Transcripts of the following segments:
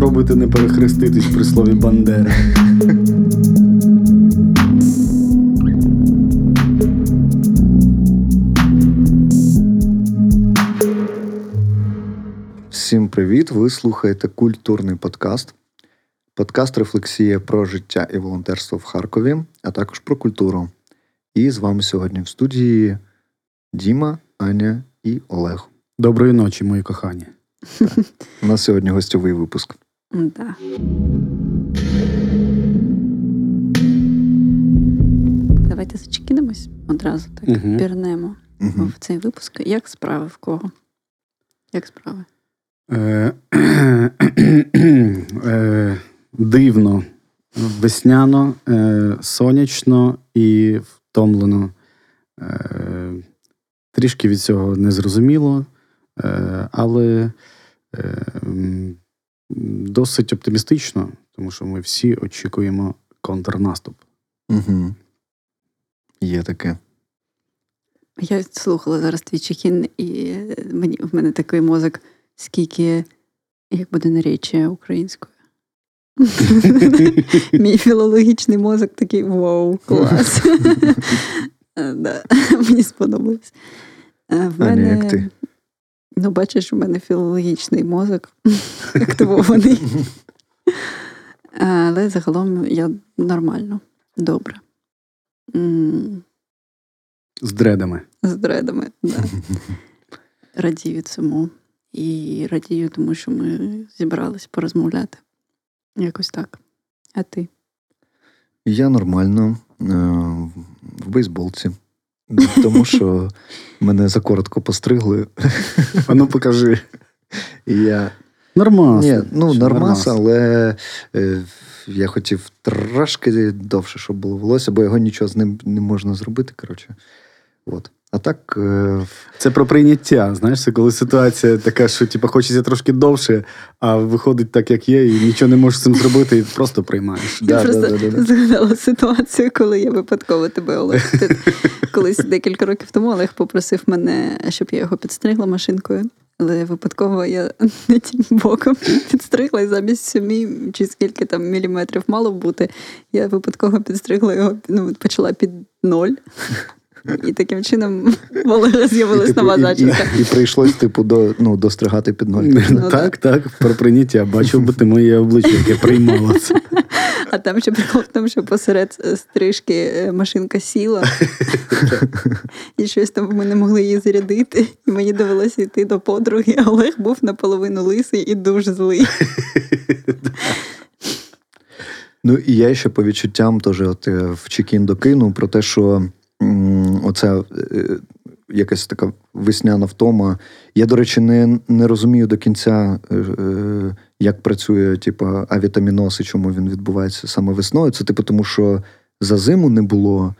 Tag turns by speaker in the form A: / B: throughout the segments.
A: Спробуйте не перехреститись при слові Бандера.
B: Всім привіт! Ви слухаєте культурний подкаст. Подкаст рефлексія про життя і волонтерство в Харкові, а також про культуру. І з вами сьогодні в студії Діма, Аня і Олег.
A: Доброї ночі, мої кохані.
B: У нас сьогодні гостьовий випуск.
C: Да. Давайте зачекінемось одразу так
A: Мгм.
C: пірнемо
B: Угу.
C: в цей випуск. Як справи в кого? Як справи?
A: Е, е, Дивно, весняно, е, сонячно і втомлено. Трішки від цього незрозуміло, е, але досить оптимістично, тому що ми всі очікуємо контрнаступ.
B: Угу. Є таке.
C: Я слухала зараз твій чекін, і мені в мене такий мозок, скільки як буде наречі українською. Мій філологічний мозок такий вау, клас. Мені сподобалось. Е, В мене,
B: як ти?
C: Ну, бачиш, у мене філологічний мозок активований. Але загалом я нормально, добре.
A: З дредами.
C: З дредами, да. Радію цьому. І радію, тому що ми зібрались порозмовляти. Якось так. А ти?
B: Я нормально е, в бейсболці. Тому що мене закоротко постригли.
A: А ну покажи.
B: І я
A: Нормас.
B: Ні, ну нормас, але е, я хотів трошки довше, щоб було волосся, бо його нічого з ним не можна зробити. Коротше. От. А так, е,
A: Це про прийняття. Знаєш, це коли ситуація така, що типу, хочеться трошки довше, а виходить так, як є, і нічого не можеш з цим зробити, і просто приймаєш.
B: Да,
C: я просто
B: да, да, да.
C: згадала ситуацію, коли я випадково тебе, Олег. Ти, колись декілька років тому Олег попросив мене, щоб я його підстригла машинкою. Але випадково я не тим боком підстригла, і замість сімі чи скільки там міліметрів мало бути, я випадково підстригла його, ну, почала під ноль. І таким чином з'явилась
B: типу,
C: нова зачіска.
B: і, і прийшлось, типу, до, ну, достригати під ноль.
C: Ну,
A: так, так, про прийняття. Бачив би ти моє обличчя, яке приймало це.
C: А там ще прикол в тому, що посеред е, стрижки е, машинка сіла, і щось там ми не могли її зарядити. І мені довелося йти до подруги. Олег був наполовину лисий і дуже злий.
B: Ну і я ще по відчуттям теж от е, в чекін докину про те, що м, оця е, якась така весняна втома. Я, до речі, не, не розумію до кінця, е, е, як працює типу, авітаміноз і чому він відбувається саме весною. Це типу, тому що за зиму не було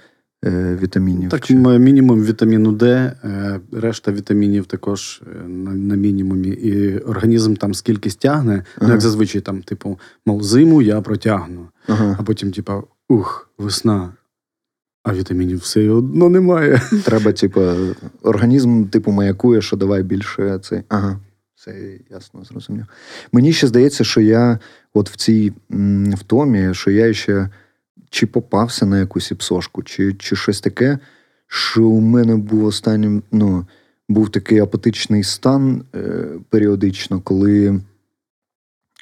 B: вітамінів.
A: Так,
B: чи-
A: мінімум вітаміну Д, решта вітамінів також на, на мінімумі. І організм там скільки стягне, ну як зазвичай, там, типу, мов зиму я протягну,
B: Ага.
A: а потім, типу, ух, весна. А вітамінів все одно немає.
B: Треба, типу, організм, типу, маякує, що давай більше цей. Ага, все ясно, зрозумів. Мені ще здається, що я от в цій втомі, що я ще чи попався на якусь іпсошку, чи, чи щось таке, що у мене був останнім, ну, був такий апатичний стан е, періодично, коли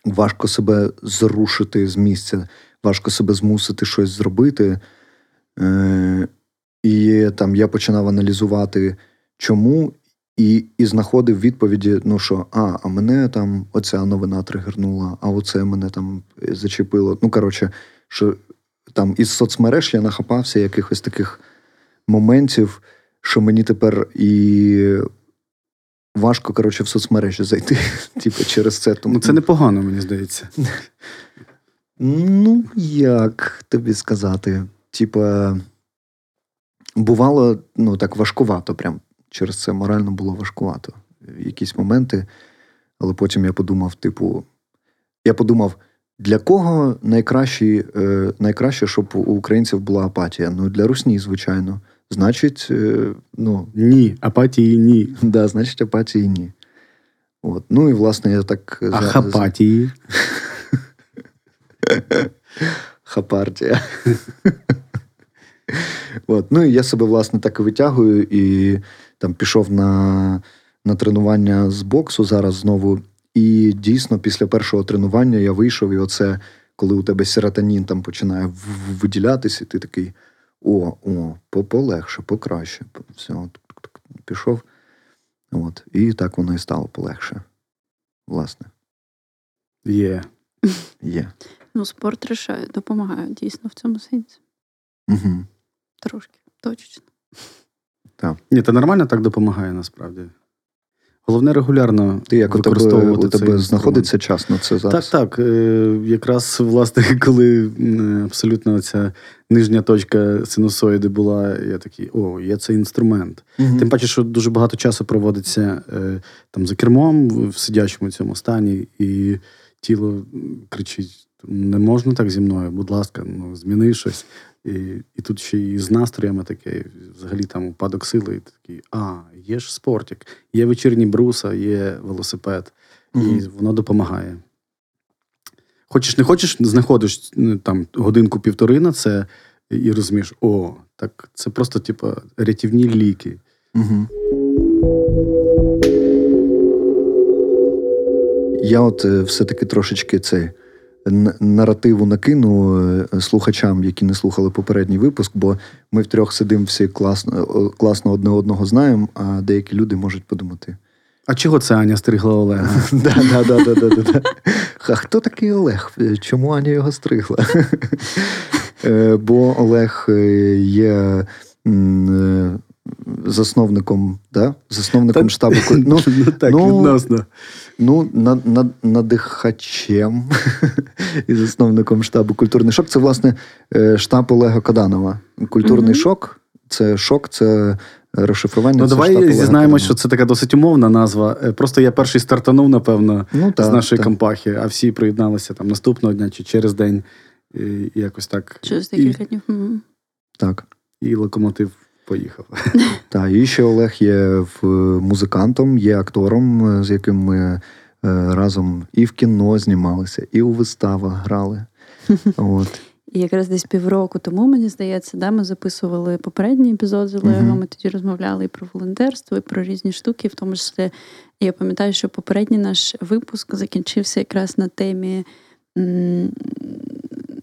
B: важко себе зрушити з місця, важко себе змусити щось зробити. Е, і там я починав аналізувати, чому, і і знаходив відповіді: ну що, а, а мене там оця новина тригернула, а оце мене там зачепило. Ну, коротше, що там із соцмереж я нахапався якихось таких моментів, що мені тепер і важко, коротше, в соцмережі зайти. Типу, через це. Тому,
A: Ну, це непогано, мені здається.
B: Ну, як тобі сказати? Типа, бувало, ну, так важкувато, прям через це морально було важкувато. В якісь моменти. Але потім я подумав: типу, я подумав, для кого найкраще, е, найкраще, щоб у українців була апатія? Ну, для русні, звичайно. Значить, е, ну,
A: Ні, апатії ні.
B: да, значить, апатії ні. От. Ну і власне я так
A: А хапатії.
B: Хапартія. От. Ну і я себе, власне, так і витягую, і там пішов на, на тренування з боксу зараз знову. І дійсно, після першого тренування я вийшов, і оце, коли у тебе серотонін там починає виділятися, і ти такий: о, о, по- полегше, покраще. Все, пішов. От. І так воно і стало полегше. Власне,
A: Є.
B: є.
C: Ну, спорт рішає, допомагає дійсно в цьому сенсі.
B: Угу.
C: Трошки, точечно.
A: Ні, та нормально так допомагає насправді. Головне регулярно
B: Ти як у тебе,
A: використовувати
B: у тебе знаходиться час на це зараз?
A: Так, так. Е, якраз власне, коли абсолютно ця нижня точка синусоїди була, я такий, о, є цей інструмент.
B: Мгм.
A: Тим паче, що дуже багато часу проводиться е, там за кермом в сидячому цьому стані, і тіло кричить: не можна так зі мною, будь ласка, ну зміни щось. І, і тут ще і з настроями таке, взагалі там упадок сили, і такий, а, є ж спортик, є вечірні бруса, є велосипед, і воно допомагає. Хочеш, не хочеш, знаходиш ну, там годинку-півтори на це і розумієш, о, так це просто, типу, рятівні ліки.
B: Угу. Я от е, все-таки трошечки цей наративу накину е, слухачам, які не слухали попередній випуск, бо ми втрьох сидимо всі класно, класно одне одного знаємо, а деякі люди можуть подумати.
A: А чого це Аня стригла Олега?
B: Да, да, да, да, да, да, да. А хто такий Олег? Е, Чому Аня його стригла? Е, Бо Олег е, є е, засновником, да? засновником
A: Та-
B: штабу. Ну,
A: ну так,
B: ну,
A: відносно.
B: ну над, над, надихачем і засновником штабу Культурний шок. Це, власне, е, штаб Олега Коданова. Культурний
C: Мгм.
B: шок це шок, це розшифрування.
A: Ну
B: це
A: давай
B: Олега
A: зізнаємось, що це така досить умовна назва. Е, Просто я перший стартанув, напевно,
B: ну,
A: з нашої
B: так.
A: компахи, а всі приєдналися там наступного дня чи через день. І, і якось так.
C: Через
A: І,
C: декілька днів.
B: Так.
A: і локомотив поїхав.
B: Так, і ще Олег є музикантом, є актором, е, з яким ми е, разом і в кіно знімалися, і у виставах грали. От.
C: І якраз десь півроку тому, мені здається, да, ми записували попередній епізод з Олегом.
B: Мгм.
C: Ми тоді розмовляли і про волонтерство, і про різні штуки. В тому числі я пам'ятаю, що попередній наш випуск закінчився якраз на темі м,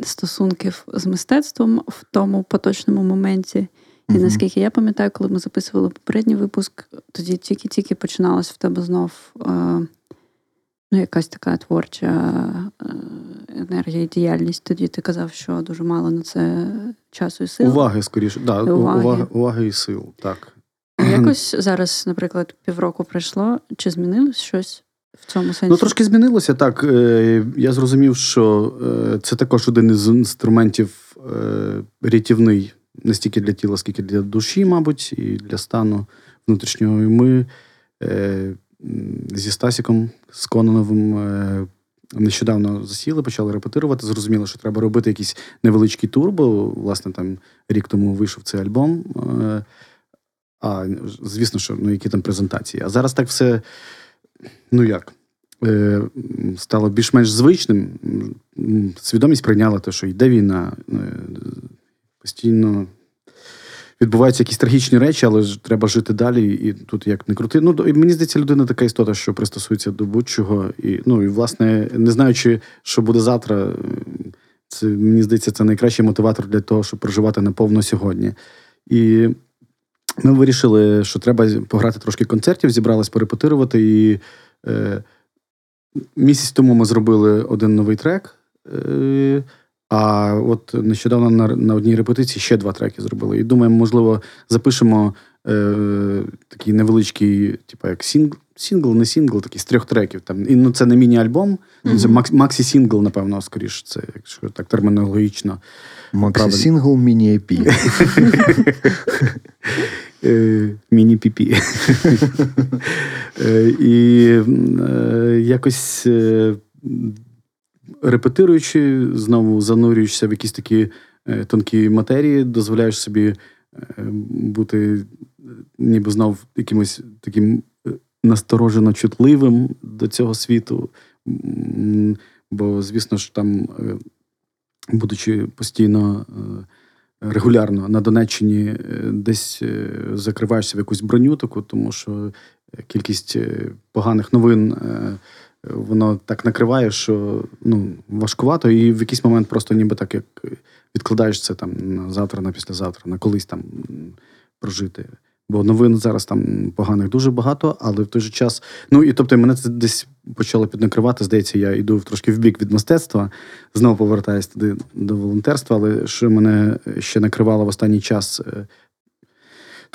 C: стосунків з мистецтвом в тому поточному моменті. І наскільки я пам'ятаю, коли ми записували попередній випуск, тоді тільки-тільки починалась в тебе знов е, ну, якась така творча е, енергія і діяльність. Тоді ти казав, що дуже мало на це часу і сил.
A: Уваги, скоріше. Да,
C: Уваги.
A: уваги. уваги і сил. Так.
C: Якось зараз, наприклад, півроку пройшло. Чи змінилось щось в цьому сенсі?
A: Ну, трошки змінилося так. Е, Я зрозумів, що е, це також один із інструментів рятівний не стільки для тіла, скільки для душі, мабуть, і для стану внутрішнього. І ми е, зі Стасіком, з Кононовим е, нещодавно засіли, почали репетирувати. Зрозуміло, що треба робити якийсь невеличкий тур, бо, власне, там рік тому вийшов цей альбом. Е, А звісно, що ну, які там презентації. А зараз так все, ну як, е, стало більш-менш звичним. Свідомість прийняла те, що йде війна, е, постійно відбуваються якісь трагічні речі, але ж треба жити далі. І тут як не крути. Ну, і мені здається, людина така істота, що пристосується до будь-чого. І, ну, і, власне, не знаючи, що буде завтра, це, мені здається, це найкращий мотиватор для того, щоб проживати наповно сьогодні. І ми вирішили, що треба пограти трошки концертів, зібрались порепетирувати. І е, місяць тому ми зробили один новий трек. Е, а от нещодавно на, на одній репетиції ще два треки зробили. І думаємо, можливо, запишемо е, такий невеличкий, типу як сінгл, сінгл, не сінгл, такий з трьох треків. Там. І ну, це не міні-альбом,
C: Мгм.
A: це макс, максі-сінгл, напевно, скоріш, це, якщо так термінологічно.
B: Максі
A: Правильно.
B: Сінгл міні EP.
A: Е, Міні-піпі. Е, І е, якось репетируючи, знову занурюєшся в якісь такі е, тонкі матерії, дозволяєш собі е, бути е, ніби знов якимось таким насторожено чутливим до цього світу. Бо, звісно ж, там будучи постійно. Регулярно на Донеччині десь закриваєшся в якусь броню таку, тому що кількість поганих новин воно так накриває, що ну, важкувато, і в якийсь момент просто ніби так, як відкладаєш це там на завтра, на післязавтра, на колись там прожити. Бо новин зараз там поганих дуже багато, але в той же час. Ну і тобто мене це десь почало піднакривати. Здається, я йду трошки в бік від мистецтва, знову повертаюся туди до волонтерства. Але що мене ще накривало в останній час е,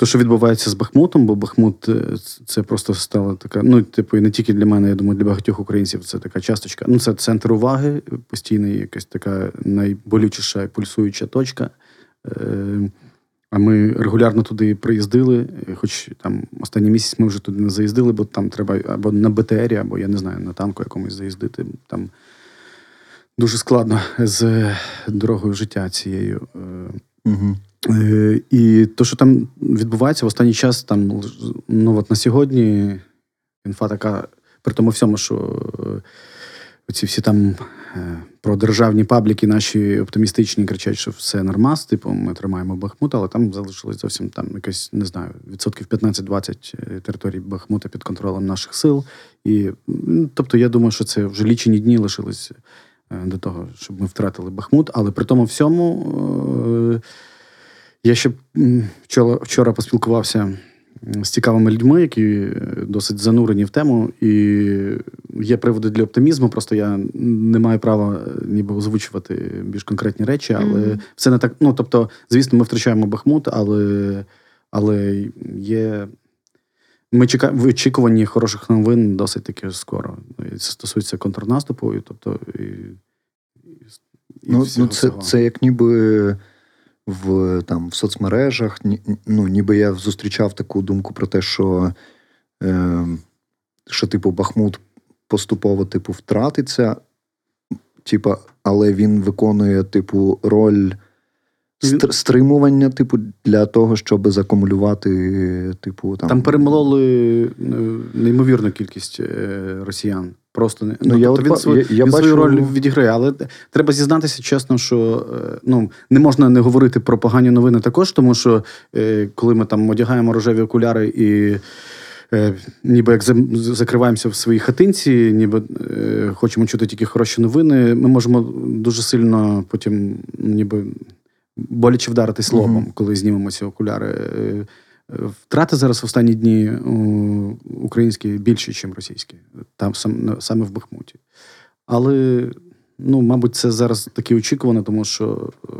A: то, що відбувається з Бахмутом, бо Бахмут е, це просто стала така. Ну, типу, і не тільки для мене, я думаю, для багатьох українців це така часточка. Ну, це центр уваги, постійно якась така найболючіша пульсуюча точка. Е, а ми регулярно туди приїздили, хоч там останній місяць ми вже туди не заїздили, бо там треба або на БТРі, або я не знаю, на танку якомусь заїздити. Там дуже складно з дорогою життя цією.
B: Угу.
A: Е, і то, що там відбувається в останній час, там ну от на сьогодні інфа така, при тому всьому, що е, оці всі там е, про державні пабліки наші оптимістичні кричать, що все нормас, типу, ми тримаємо Бахмут, але там залишилось зовсім там якось, не знаю, відсотків 15-20 територій Бахмута під контролем наших сил. І тобто, я думаю, що це вже лічені дні лишились до того, щоб ми втратили Бахмут, але при тому всьому. Я ще вчора, вчора поспілкувався з цікавими людьми, які е, досить занурені в тему, і є приводи для оптимізму. Просто я не маю права е, ніби озвучувати більш конкретні речі, але mm-hmm. все не так. Ну тобто, звісно, ми втрачаємо Бахмут, але але є. Ми чекаємо в очікуванні хороших новин досить таки скоро. Це стосується контрнаступу, і, тобто і,
B: і ну, ну це, це як ніби в там в соцмережах. ну, Ніби я зустрічав таку думку про те, що, е, що типу, Бахмут поступово типу, втратиться, типу, але він виконує, типу, роль. Стримування, типу, для того, щоб закумулювати, типу, там
A: Там перемололи е, неймовірну кількість е, росіян. Просто не
B: ну, ну, я тобто він, свою,
A: я, я
B: він
A: бачу... свою роль відіграє, але треба зізнатися чесно, що е, ну не можна не говорити про погані новини також, тому що е, коли ми там одягаємо рожеві окуляри і. Е, ніби як закриваємося в своїй хатинці, ніби е, хочемо чути тільки хороші новини. Ми можемо дуже сильно потім, ніби боляче вдаритись лобом, mm-hmm. коли знімемо ці окуляри. Е, Втрати зараз в останні дні українські більші, ніж російські, там саме в Бахмуті. Але, ну, мабуть, це зараз таке очікувано, тому що е,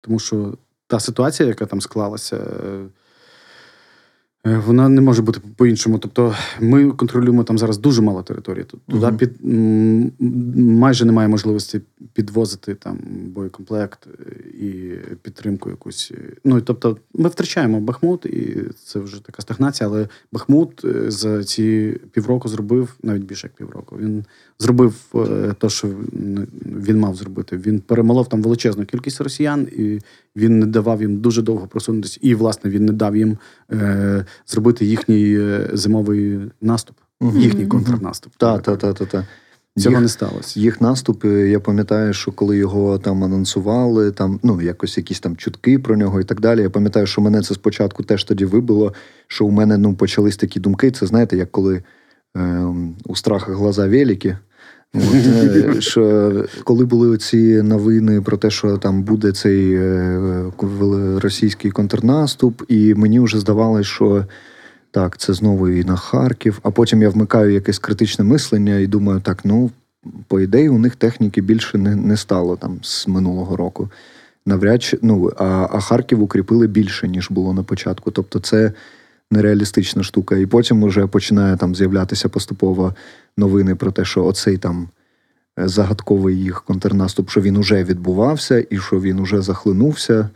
A: тому що та ситуація, яка там склалася, Е, вона не може бути по-іншому. Тобто ми контролюємо там зараз дуже мало території. Туди uh-huh. під майже немає можливості підвозити там боєкомплект е, і підтримку якусь. Ну тобто, ми втрачаємо Бахмут, і це вже така стагнація. Але Бахмут е, за ці півроку зробив навіть більше як півроку. Він зробив те, що він мав зробити. Він перемолов там величезну кількість росіян, і він не давав їм дуже довго просунутися. І, власне, він не дав їм е, зробити їхній е, зимовий наступ, угу. їхній контрнаступ.
B: Так, так, так, так.
A: Цього їх, не сталося.
B: Їх наступ, я пам'ятаю, що коли його там анонсували, там ну якось якісь там чутки про нього і так далі. Я пам'ятаю, що мене це спочатку теж тоді вибило, що у мене ну почались такі думки. Це знаєте, як коли е, у страха глаза великі. От, е, що Коли були ці новини про те, що там буде цей е, російський контрнаступ, і мені вже здавалося, що так, це знову і на Харків, а потім я вмикаю якесь критичне мислення і думаю, так, ну, по ідеї, у них техніки більше не не стало там з минулого року. Навряд чи ну, а, а Харків укріпили більше, ніж було на початку. Тобто, це нереалістична штука. І потім вже починає там з'являтися поступово новини про те, що оцей там е, загадковий їх контрнаступ, що він уже відбувався і що він уже захлинувся.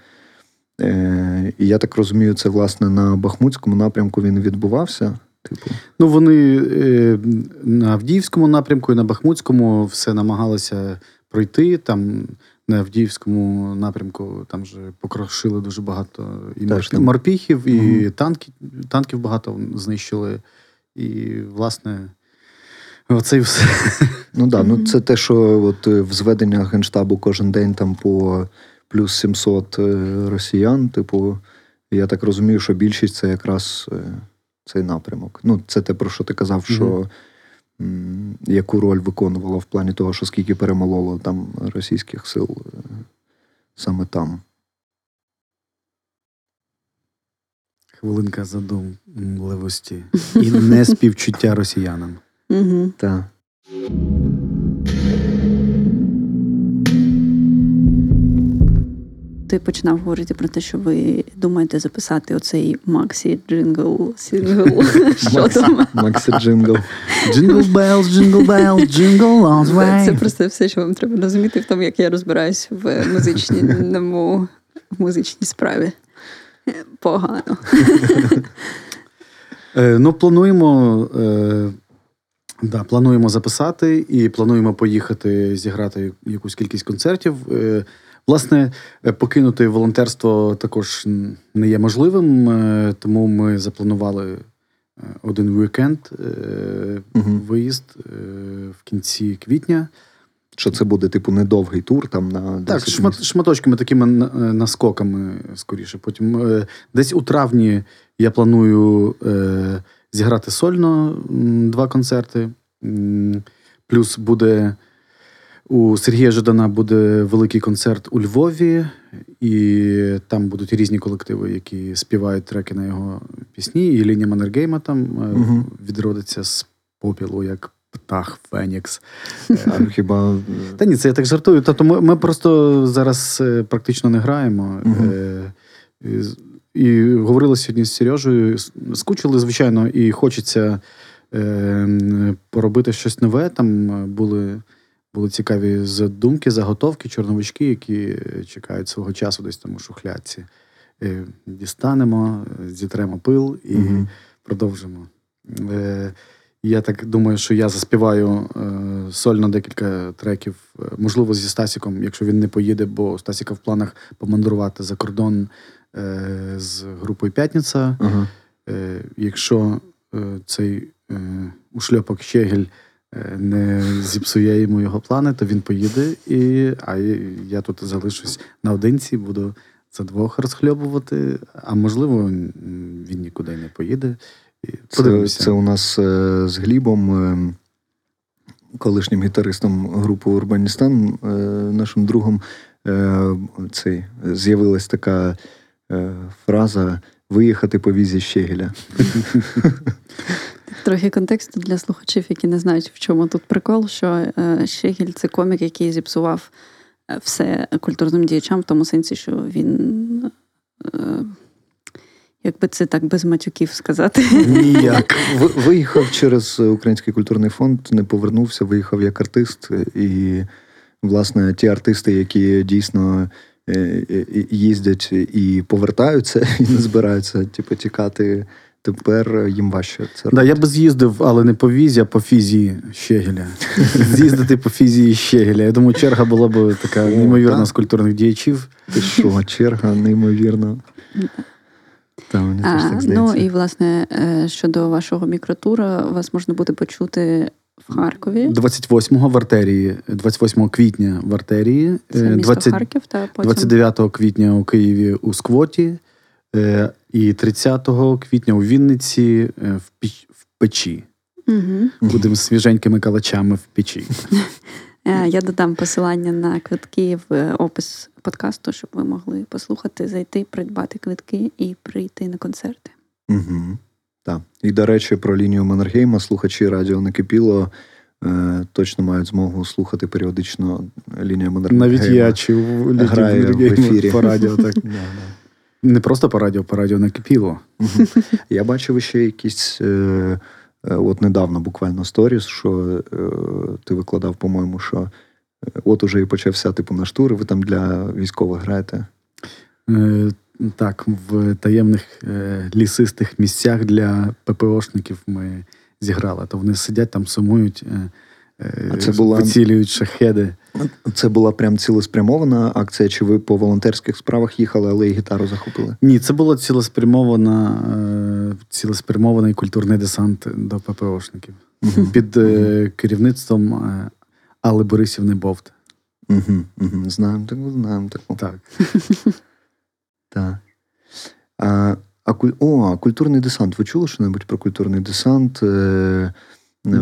B: Е, І я так розумію, це власне на Бахмутському напрямку він відбувався. Типу.
A: Ну, вони е, на Авдіївському напрямку і на Бахмутському все намагалися пройти. Там на Авдіївському напрямку там вже покрошили дуже багато і Теж, морпіхів, і угу. танки, танків багато знищили. І, власне, Оце і все.
B: Ну да, ну це те, що от е, в зведеннях генштабу кожен день там по плюс 700 е, росіян. Типу, я так розумію, що більшість це якраз е, цей напрямок. Ну, це те, про що ти казав, що м, яку роль виконувало в плані того, що скільки перемололо там російських сил саме там.
A: Хвилинка задумливості і не співчуття росіянам.
C: Угу.
B: Так.
C: Ти починав говорити про те, що ви думаєте записати оцей Максі джингл сінгл.
B: Максі
A: Jingle. Bells, jingle bells, jingle all
C: Це просто все, що вам треба розуміти в тому, як я розбираюсь в музичному в музичній справі. Погано.
A: Е, Ну, плануємо, е, да, плануємо записати і плануємо поїхати зіграти якусь кількість концертів. Е, Власне, е, покинути волонтерство також не є можливим, е, тому ми запланували один вікенд
B: Мгм.
A: виїзд в кінці квітня.
B: Що це буде, типу, недовгий тур там на 10
A: Так, шмат, шматочками, такими наскоками скоріше. Потім десь у травні я планую зіграти сольно два концерти. Плюс буде у Сергія Жадана буде великий концерт у Львові, і там будуть різні колективи, які співають треки на його пісні. І Лінія Маннергейма там е,
B: Мгм.
A: відродиться з попілу, як птах Фенікс.
B: Хіба
A: Та ні, це я так жартую. Тобто ми, ми просто зараз е, практично не граємо.
B: Мгм.
A: І, говорили сьогодні з Сережею. Скучили, звичайно, і хочеться е, поробити щось нове. Там е, були, були цікаві задумки, заготовки, чорновички, які чекають свого часу десь там у шухлядці. Е, Дістанемо, зітремо пил і
B: Мгм.
A: продовжимо. Е, я так думаю, що я заспіваю е, сольно декілька треків, е, можливо, зі Стасіком, якщо він не поїде, бо Стасіка в планах помандрувати за кордон з групою П'ятниця.
B: Ага.
A: Е, якщо е, цей е, ушльопок Щегель е, не зіпсує йому його плани, то він поїде, і, а я тут залишусь наодинці, буду за двох розхльобувати, а можливо, він нікуди не поїде. І
B: Це, це у нас е, з Глібом, е, колишнім гітаристом групи Урбаністан, е, нашим другом, е, цей, з'явилась така е, фраза виїхати по візі Щегеля.
C: Трохи контексту для слухачів, які не знають, в чому тут прикол, що е, Щегіль це комік, який зіпсував е, все культурним діячам, в тому сенсі, що він. е, Якби це так без матюків сказати.
A: Ніяк.
B: Виїхав через Український культурний фонд, не повернувся, виїхав як артист. І, власне, ті артисти, які дійсно е, е, їздять і повертаються, і не збираються типу, тікати, тепер їм важче це
A: Да, я би з'їздив, але не по візі, а по фізії Щегеля. З'їздити по фізії Щегеля. Я думаю, черга була б така
B: О,
A: неймовірна
B: так.
A: з культурних діячів.
B: Ти що, черга, неймовірно. Та, мені теж
C: А,
B: так
C: ну і власне е, щодо вашого мікротура, вас можна буде почути в Харкові.
A: 28-го в артерії, 28 квітня в артерії,
C: Це
A: е,
C: місто
A: 20
C: Харків, та потім
A: 29 квітня у Києві у Сквоті, е, і 30 квітня у Вінниці е, в піч- в печі.
C: Угу.
A: Будемо свіженькими калачами в печі.
C: Я додам посилання на квитки в опис подкасту, щоб ви могли послухати, зайти, придбати квитки і прийти на концерти.
B: Угу. Так. І, до речі, про лінію Маннергейма слухачі радіо Накипіло е, точно мають змогу слухати періодично лінію Маннергейма.
A: Навіть я чув
B: в ефірі.
A: по радіо. Так. Не просто по радіо, по радіо накипіло.
B: Я бачив ще якісь, е, е, от недавно буквально сторіс, що е, ти викладав, по-моєму, що е, от уже і почався типу наш тур, ви там для військових граєте.
A: Е, Так, в таємних е, лісистих місцях для ППОшників ми зіграли. То вони сидять там, сумують, е, е,
B: А це була-
A: вицілюють шахеди.
B: Це була прям цілеспрямована акція, чи ви по волонтерських справах їхали, але і гітару захопили?
A: Ні, це було цілеспрямована, е, цілеспрямований культурний десант до ППОшників.
B: Мгм.
A: під е, керівництвом е, Алли Борисівни Бовт.
B: Угу, угу. Знаємо таку, знаємо таку.
A: Так.
B: Так. А, а, куль... О, культурний десант. Ви чули що-небудь про культурний десант? Е,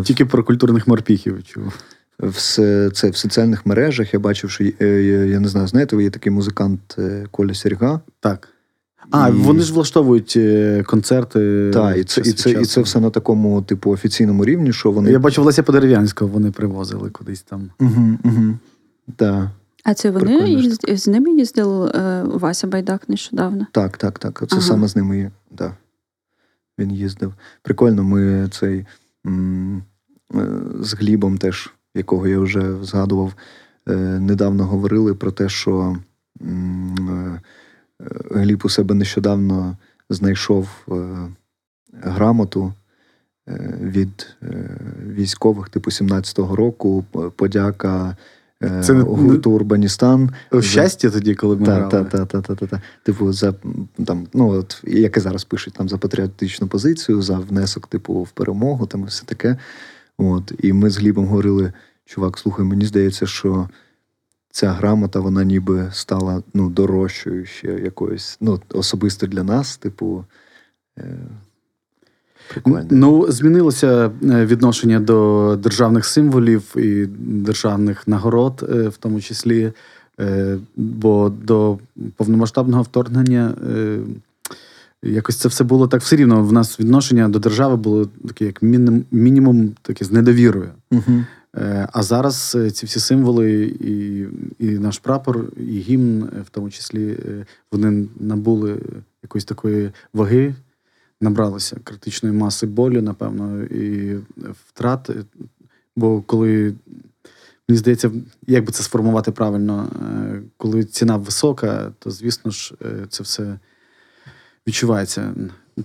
A: Тільки про культурних морпіхів чув.
B: в, це, в соціальних мережах я бачив, що е, я, я не знаю, знаєте, ви є такий музикант е, Коля Серга.
A: Так. А,
B: І-
A: вони ж влаштовують концерти.
B: Так, і це, і, це, і це все на такому, типу, офіційному рівні, що вони.
A: Я бачив Леся Подерев'янського, вони привозили кудись там.
B: Угу, угу. Так,
C: А це вони їзд... з ними їздив е, Вася Байдак нещодавно.
B: так, так, так. Це
C: Ага.
B: саме з ними. Да. Він їздив. Прикольно, ми цей м, е, з Глібом теж, якого я вже згадував, е, недавно говорили про те, що м, е, е, Гліб у себе нещодавно знайшов е, грамоту від військових, типу 17-го року, подяка
A: Це не-
B: гурту Урбаністан.
A: О, Щастя тоді, коли ми грали.
B: та, та, та, та, та, та. Типу, за там, ну от як і зараз пишуть, там за патріотичну позицію, за внесок, типу, в перемогу, там і все таке. От. І ми з Глібом говорили: чувак, слухай, мені здається, що ця грамота, вона ніби стала ну, дорожчою ще якоюсь, ну, особисто для нас, типу. Прикольно.
A: Ну, змінилося е, відношення до державних символів і державних нагород, е, в тому числі. Е, Бо до повномасштабного вторгнення якось це все було так все рівно. В нас відношення до держави було таке, як мінімум, мінімум таке з недовірою.
B: Угу.
A: Е, А зараз ці всі символи, і, і наш прапор, і гімн, в тому числі, вони набули якоїсь такої ваги, набралися критичної маси болю, напевно, і втрат. Бо коли, мені здається, як би це сформувати правильно, е, коли ціна висока, то звісно ж е, це все відчувається.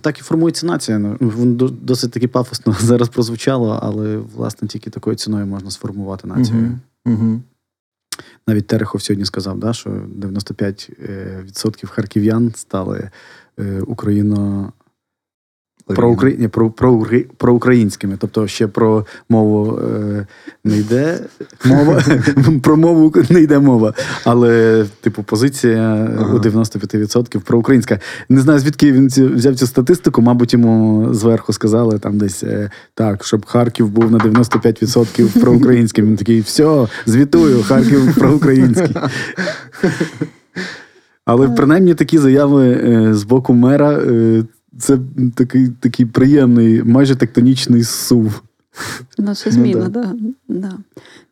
A: Так і формується нація. Ну, Воно досить таки пафосно зараз прозвучало, але власне тільки такою ціною можна сформувати націю.
B: Угу. Угу.
A: Навіть Терехов сьогодні сказав, да, що 95% е, харків'ян стали україно. Про, Украї... ні, про, про, про українськими, тобто ще про мову е, не йде мова, про мову не йде мова. Але, типу, позиція
B: Ага.
A: у 95% проукраїнська. Не знаю, звідки він цю, взяв цю статистику, мабуть, йому зверху сказали там десь е, так, щоб Харків був на 95% проукраїнським. Він такий, все, звітую, Харків проукраїнський. Але принаймні такі заяви е, з боку мера. Це такий, такий приємний, майже тектонічний сув.
C: Ну, це
B: Ну,
C: зміна,
B: да.
C: да. Да.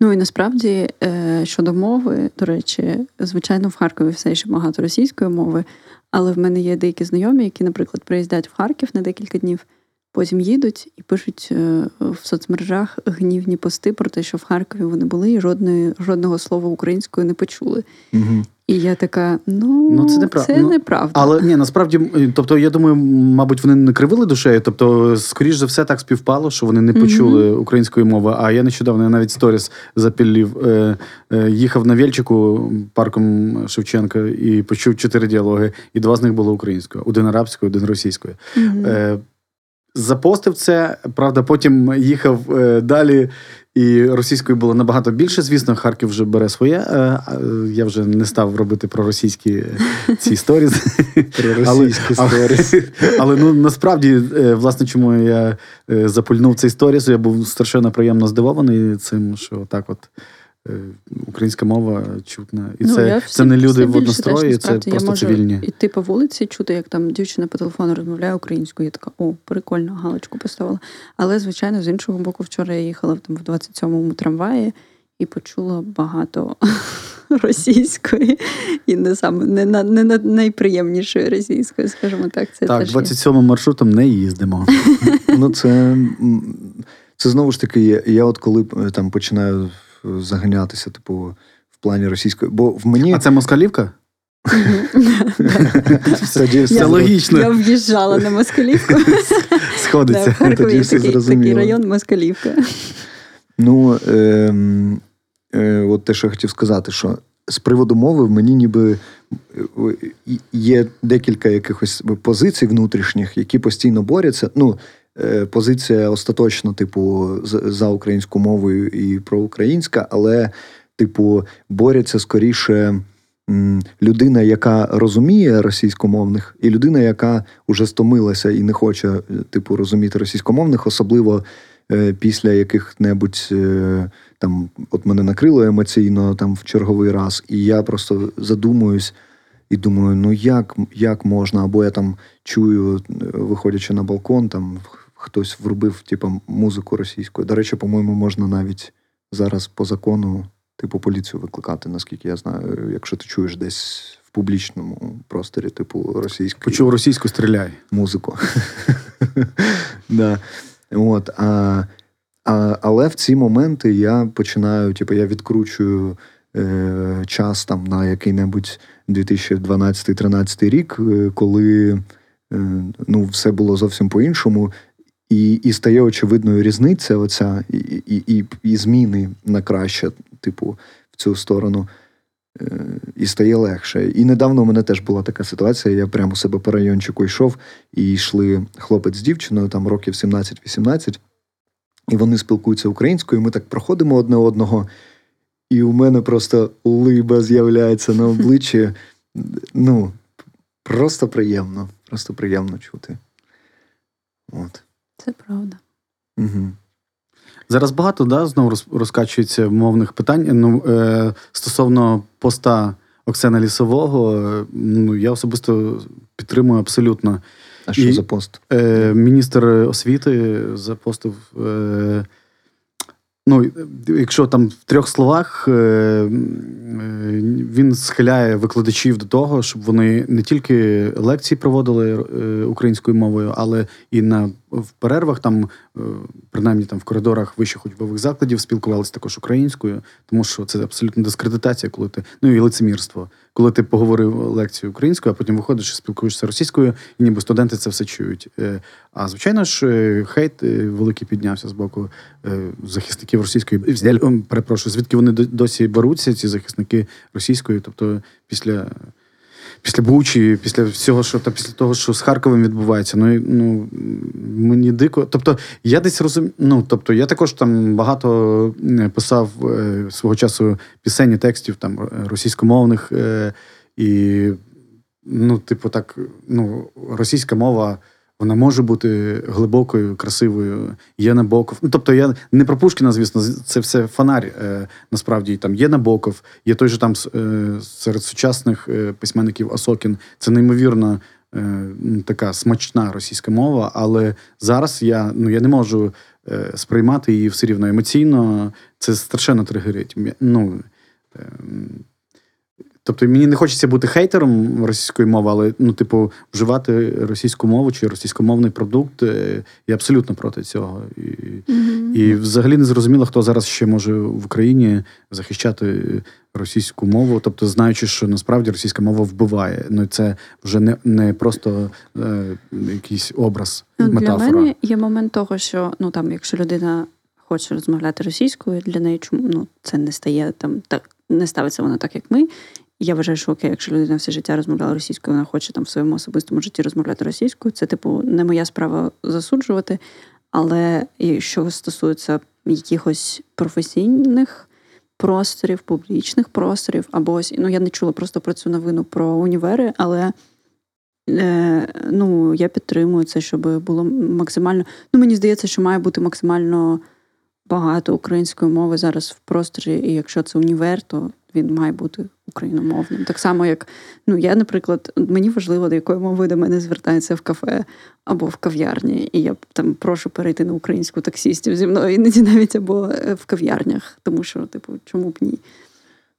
C: Ну і насправді е, щодо мови, до речі, звичайно, в Харкові все ще багато російської мови, але в мене є деякі знайомі, які, наприклад, приїздять в Харків на декілька днів, потім їдуть і пишуть е, в соцмережах гнівні пости про те, що в Харкові вони були і жодної, жодного слова українською не почули.
B: Угу.
C: І я така: ну,
A: Ну, це неправда.
C: це
A: Ну,
C: неправда.
A: Але ні, насправді, тобто, я думаю, мабуть, вони не кривили душею. Тобто, скоріш за все, так співпало, що вони не почули української мови. А я нещодавно я навіть сторіс запіллів. Е, е, їхав на Вільчику парком Шевченка і почув чотири діалоги, і два з них було українською: один арабською, один російською.
C: Мгм.
A: Е, запостив це, правда, потім їхав е, далі, і російською було набагато більше. Звісно, Харків вже бере своє. Е, я вже не став робити проросійські е, ці сторіс.
B: Російські сторіс.
A: Але ну насправді, власне, чому я запульнув цей сторіс, я був страшенно приємно здивований цим, що так от. Е, Українська мова чутна. І
C: Ну,
A: це, це не люди в однострої, це
C: насправді,
A: просто
C: я можу
A: цивільні.
C: Іти по вулиці, чути, як там дівчина по телефону розмовляє українською. Я така, о, прикольно, галочку поставила. Але, звичайно, з іншого боку, вчора я їхала там в 27-му трамваї і почула багато російської і не саме не, на, не на найприємнішої російської, скажімо так. Це
A: Так, 27-м маршрутом не їздимо.
B: Ну, це, це знову ж таки, я, я от коли е, там починаю заганятися, типу, в плані російської. Бо в мені
A: А це москалівка? Це логічно.
C: Я в'їжджала на Москалівку.
A: Сходиться.
C: Харкові
B: тоді все
C: такий, такий район Москалівка.
B: Ну, е, е, от те, що я хотів сказати, що з приводу мови в мені ніби е, є декілька якихось позицій внутрішніх, які постійно борються. Ну, позиція остаточно, типу, за українську мовою і проукраїнська, але, типу, борються скоріше людина, яка розуміє російськомовних, і людина, яка вже стомилася і не хоче, е, типу, розуміти російськомовних, особливо е, після яких-небудь е, там, от мене накрило емоційно там в черговий раз, і я просто задумуюсь. І думаю, ну як як можна? Або я там чую, виходячи на балкон, там хтось врубив типу, музику російською. До речі, по-моєму, можна навіть зараз по закону типу, поліцію викликати, наскільки я знаю, якщо ти чуєш десь в публічному просторі, типу російську.
A: Почув російську стріляй.
B: Музику. да. От, а, а, Але в ці моменти я починаю, типу, я відкручую е, час там на який-небудь 2012-13 рік, е, коли е, ну, все було зовсім по-іншому. І і стає очевидною різниця, оця, і і, і, зміни на краще типу, в цю сторону. Е, і стає легше. І недавно у мене теж була така ситуація. Я прямо у себе по райончику йшов, і йшли хлопець з дівчиною, там років 17-18, і вони спілкуються українською. і Ми так проходимо одне одного, і у мене просто либа з'являється на обличчі. Ну, просто приємно, просто приємно чути. От.
C: Це правда.
B: Угу.
A: Зараз багато да, знову розкачується мовних питань. Ну, е, Стосовно поста Оксана Лісового, ну я особисто підтримую абсолютно.
B: А що І, за пост?
A: Е, Міністр освіти запостив. Е, Ну, якщо там в трьох словах е, е, він схиляє викладачів до того, щоб вони не тільки лекції проводили е, українською мовою, але і на в перервах, там принаймні там в коридорах вищих учбових закладів спілкувалися також українською, тому що це абсолютно дискредитація, коли ти ну і лицемірство, коли ти поговорив лекцію українською, а потім виходиш і спілкуєшся російською, і ніби студенти це все чують. А звичайно ж, хейт великий піднявся з боку захисників російської перепрошую, звідки вони досі беруться, ці захисники російської, тобто після. Після Бучі, після всього, що та після того, що з Харковом відбувається, ну ну мені дико. Тобто, я десь розумію. Ну тобто, я також там багато писав е, свого часу пісень, текстів там російськомовних, е, і ну, типу, так, ну, російська мова вона може бути глибокою, красивою. Є Набоков. Ну, тобто, я не про Пушкіна, звісно, це все фонарь. Е, насправді там є Набоков, є той же там е, серед сучасних е, письменників Осокін. Це неймовірно е, така смачна російська мова. Але зараз я ну я не можу е, сприймати її все рівно емоційно. Це страшенно тригерить. Ну, ем, Тобто мені не хочеться бути хейтером російської мови, але ну, типу, вживати російську мову чи російськомовний продукт е, я абсолютно проти цього. І mm-hmm. і взагалі не зрозуміло, хто зараз ще може в Україні захищати російську мову, тобто знаючи, що насправді російська мова вбиває. Ну це вже не не просто е, якийсь образ.
C: Ну, метафора. Для мене є момент того, що ну там, якщо людина хоче розмовляти російською, для неї чому ну це не стає там так. Не ставиться вона так, як ми, я вважаю, що окей, якщо людина все життя розмовляла російською, вона хоче там в своєму особистому житті розмовляти російською. Це, типу, не моя справа засуджувати. Але що стосується якихось професійних просторів, публічних просторів, або ось ну я не чула просто про цю новину про універи, але е, ну я підтримую це, щоб було максимально. Ну мені здається, що має бути максимально багато української мови зараз в просторі, і якщо це універ, то він має бути україномовним. Так само, як ну я, наприклад, мені важливо, до якої мови до мене звертається в кафе або в кав'ярні, і я там прошу перейти на українську таксістів зі мною іноді навіть або е, в кав'ярнях, тому що, типу, чому б ні?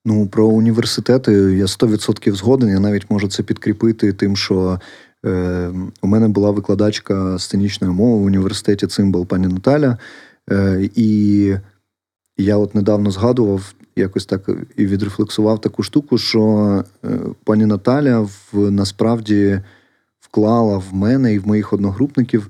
B: Ну, про університети я 100% згоден. Я навіть можу це підкріпити тим, що е, у мене була викладачка сценічної мови в університеті Цимбал пані Наталя. Е, І я от недавно згадував якось так і відрефлексував таку штуку, що е, пані Наталя в насправді вклала в мене і в моїх одногрупників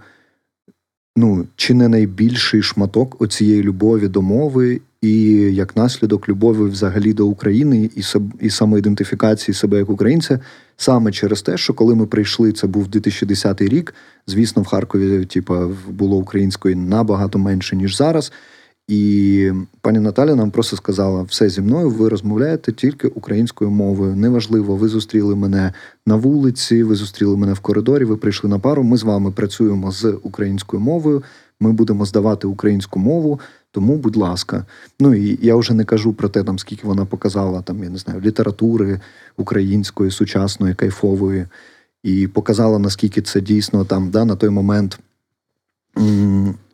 B: ну, чи не найбільший шматок оцієї любові до мови, і як наслідок любові взагалі до України і і самоідентифікації себе як українця, саме через те, що коли ми прийшли, це був 2010 рік. Звісно, в Харкові, типа, було української набагато менше ніж зараз. І пані Наталя нам просто сказала: все зі мною, ви розмовляєте тільки українською мовою. Неважливо, ви зустріли мене на вулиці, ви зустріли мене в коридорі, ви прийшли на пару. Ми з вами працюємо з українською мовою. Ми будемо здавати українську мову. Тому, будь ласка, ну і я вже не кажу про те, там скільки вона показала там, я не знаю, літератури української, сучасної, кайфової, і показала, наскільки це дійсно там да, на той момент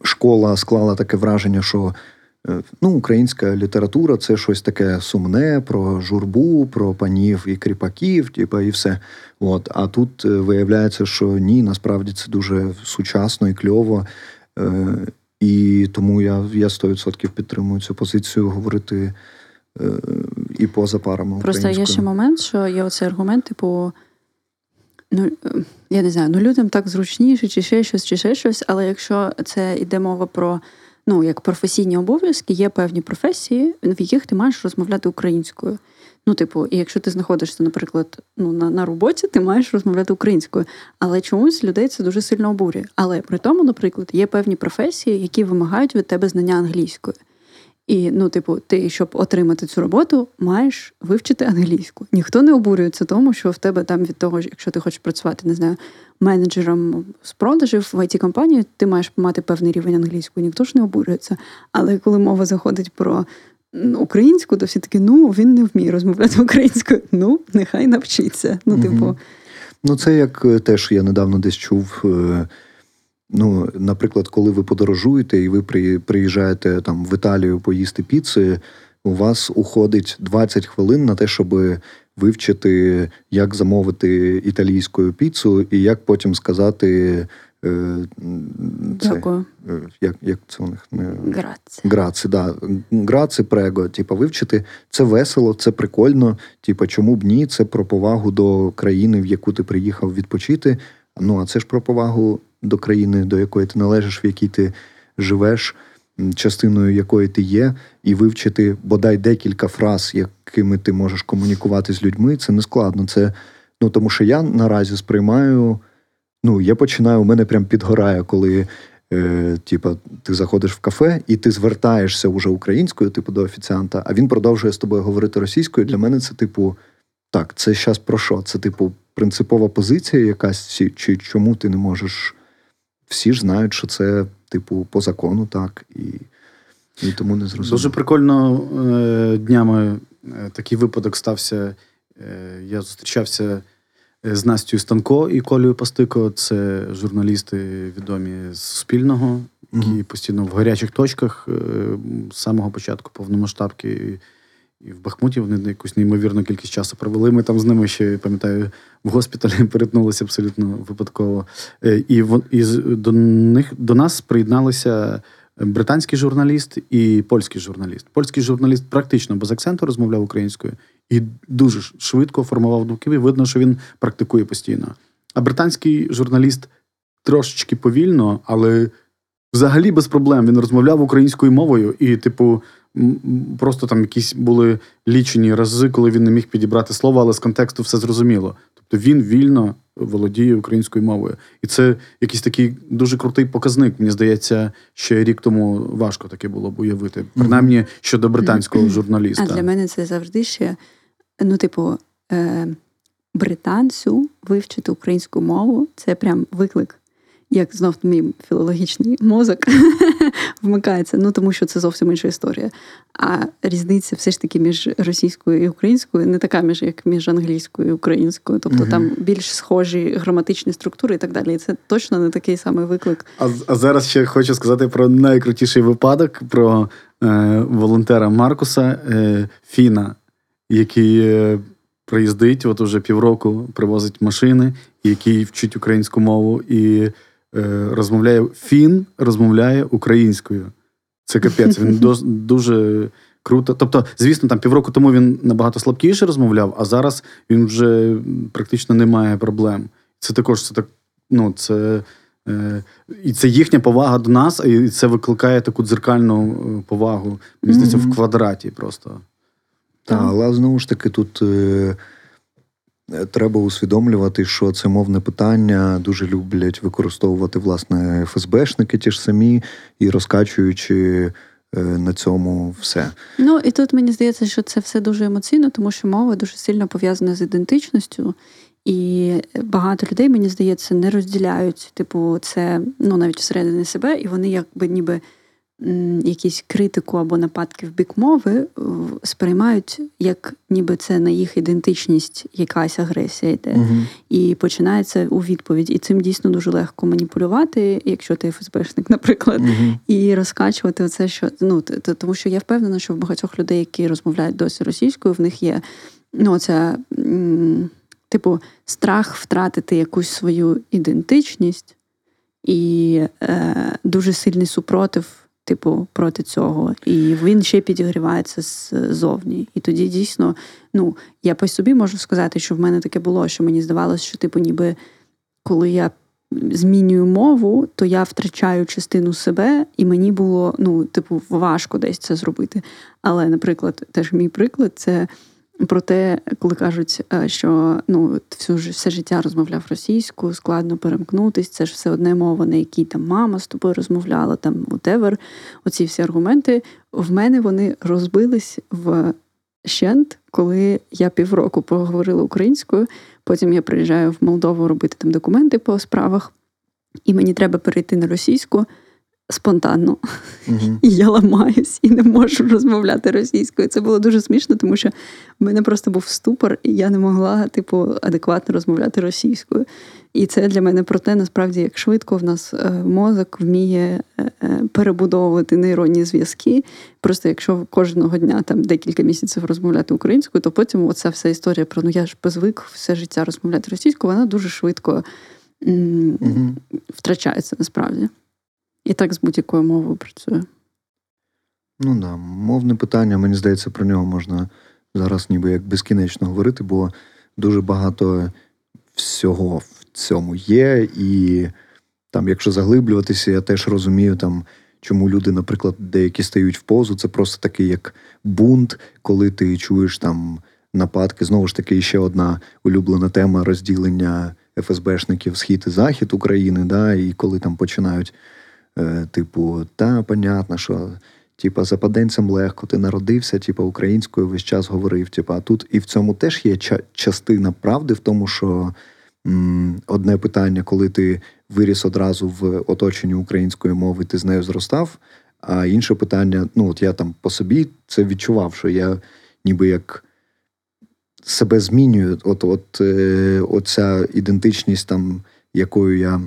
B: школа склала таке враження, що е, ну, українська література це щось таке сумне про журбу, про панів і кріпаків, типу, і все. От. А тут е, виявляється, що ні, насправді це дуже сучасно і кльово. Е, і тому я я 100% підтримую цю позицію говорити і поза парами.
C: Просто є ще момент, що є оцей аргумент, типу ну я не знаю, ну людям так зручніше, чи ще щось, чи ще щось, але якщо це йде мова про ну як професійні обов'язки, є певні професії, в яких ти маєш розмовляти українською. Ну, типу, і якщо ти знаходишся, наприклад, ну на на роботі, ти маєш розмовляти українською. Але чомусь людей це дуже сильно обурює. Але при тому, наприклад, є певні професії, які вимагають від тебе знання англійської. І, ну, типу, ти, щоб отримати цю роботу, маєш вивчити англійську. Ніхто не обурюється тому, що в тебе там від того, якщо ти хочеш працювати, не знаю, менеджером з продажів в it компанії ти маєш мати певний рівень англійської. Ніхто ж не обурюється. Але коли мова заходить про українську, то всі такі, ну він не вміє розмовляти українською. Ну, нехай навчиться. Ну, типу.
B: Ну, це як е, теж я недавно десь чув. Е, Ну, наприклад, коли ви подорожуєте і ви приїжджаєте там в Італію поїсти піци, у вас уходить 20 хвилин на те, щоб вивчити, як замовити італійську піцу, і як потім сказати. Е,
C: це, Дякую.
B: Е, як як це у них не
C: Граці.
B: Граці, да. Граці прего. Типа, вивчити це весело, це прикольно. Типа, чому б ні? Це про повагу до країни, в яку ти приїхав відпочити. Ну а це ж про повагу до країни, до якої ти належиш, в якій ти живеш, частиною якої ти є, і вивчити бодай декілька фраз, якими ти можеш комунікувати з людьми, це не складно. Це ну тому, що я наразі сприймаю. Ну, я починаю, у мене прям підгорає, коли е, ти заходиш в кафе і ти звертаєшся уже українською, типу, до офіціанта, а він продовжує з тобою говорити російською. Для мене це, типу, так, це зараз про що? Це, типу, принципова позиція якась, чи чому ти не можеш всі ж знають, що це, типу, по закону так, і і тому не зрозуміло.
A: Дуже прикольно е, днями е, такий випадок стався. Е, я зустрічався з Настю Станко і Колею Пастико. Це журналісти відомі з Суспільного, які mm-hmm. постійно в гарячих точках з самого початку повномасштабки. І в Бахмуті вони якусь неймовірну кількість часу провели. Ми там з ними ще пам'ятаю в госпіталі перетнулися абсолютно випадково. Е, і і до них до нас приєдналися британський журналіст і польський журналіст. Польський журналіст практично без акценту розмовляв українською і дуже швидко формував думки. Видно, що він практикує постійно. А британський журналіст трошечки повільно, але взагалі без проблем він розмовляв українською мовою і, типу. Просто там якісь були лічені рази, коли він не міг підібрати слово, але з контексту все зрозуміло. Тобто він вільно володіє українською мовою. І це якийсь такий дуже крутий показник. Мені здається, ще рік тому важко таке було б уявити, принаймні щодо британського журналіста.
C: А для мене це завжди ще, ну, типу, е- британцю вивчити українську мову це прям виклик як знов мій філологічний мозок вмикається, ну тому що це зовсім інша історія. А різниця все ж таки між російською і українською не така між як між англійською і українською. Тобто uh там більш схожі граматичні структури і так далі. І це точно не такий самий виклик.
A: А а зараз ще хочу сказати про найкрутіший випадок про е, волонтера Маркуса е, Фіна, який. Е, Приїздить, от уже півроку привозить машини, який вчить українську мову, і розмовляє фін, розмовляє українською. Це капець. Він дуже круто. Тобто, звісно, там півроку тому він набагато слабкіше розмовляв, а зараз він вже практично не має проблем. Це також це так. Ну, це. Е, і це їхня повага до нас, і це викликає таку дзеркальну е, повагу. Мені здається, mm-hmm. в квадраті просто.
B: Так, але знову ж таки, тут е, треба усвідомлювати, що це мовне питання дуже люблять використовувати власне ФСБшники ті ж самі і розкачуючи е, на цьому все.
C: Ну і тут мені здається, що це все дуже емоційно, тому що мова дуже сильно пов'язана з ідентичністю. І багато людей, мені здається, не розділяють, типу, це ну навіть всередині себе, і вони якби ніби якісь критику або нападки в бік мови сприймають, як ніби це на їх ідентичність якась агресія йде.
B: Угу.
C: І починається у відповідь. І цим дійсно дуже легко маніпулювати, якщо ти ФСБшник, наприклад,
B: угу.
C: і розкачувати оце, що ну тому, що я впевнена, що в багатьох людей, які розмовляють досі російською, в них є ну, ця, типу, страх втратити якусь свою ідентичність і е, дуже сильний супротив типу, проти цього. І він ще підігрівається ззовні. І тоді дійсно, ну, я по собі можу сказати, що в мене таке було, що мені здавалося, що, типу, ніби коли я змінюю мову, то я втрачаю частину себе, і мені було, ну, типу, важко десь це зробити. Але, наприклад, теж мій приклад це. Про те, коли кажуть, е, що ну всю все життя розмовляв російською, складно перемкнутись, це ж все одне мова, на якій там мама з тобою розмовляла, там whatever, Оці всі аргументи в мене вони розбились в щент, коли я півроку поговорила українською. Потім я приїжджаю в Молдову робити там документи по справах, і мені треба перейти на російську спонтанно.
B: Угу.
C: І я ламаюсь і не можу розмовляти російською. Це було дуже смішно, тому що в мене просто був ступор, і я не могла, типу, адекватно розмовляти російською. І це для мене про те, насправді, як швидко в нас е, мозок вміє е, е, перебудовувати нейронні зв'язки. Просто якщо кожного дня там декілька місяців розмовляти українською, то потім оця вся історія про ну я ж звик все життя розмовляти російською, вона дуже швидко м-
B: угу.
C: втрачається насправді. І так з будь-якою мовою працює.
B: Ну да, мовне питання, мені здається, про нього можна зараз ніби як безкінечно говорити, бо дуже багато всього в цьому є. І там, якщо заглиблюватися, я теж розумію, там, чому люди, наприклад, деякі стають в позу. Це просто такий як бунт, коли ти чуєш там нападки. Знову ж таки, ще одна улюблена тема розділення ФСБшників Схід і Захід України, да, і коли там починають. Е, типу, та, понятно, що типа западенцям легко, ти народився, типа українською весь час говорив. Типа, а тут і в цьому теж є частина правди в тому, що м, одне питання, коли ти виріс одразу в оточенні української мови, ти з нею зростав. А інше питання, ну от я там по собі це відчував, що я ніби як себе змінюю. От, от, е, оця ідентичність, там, якою я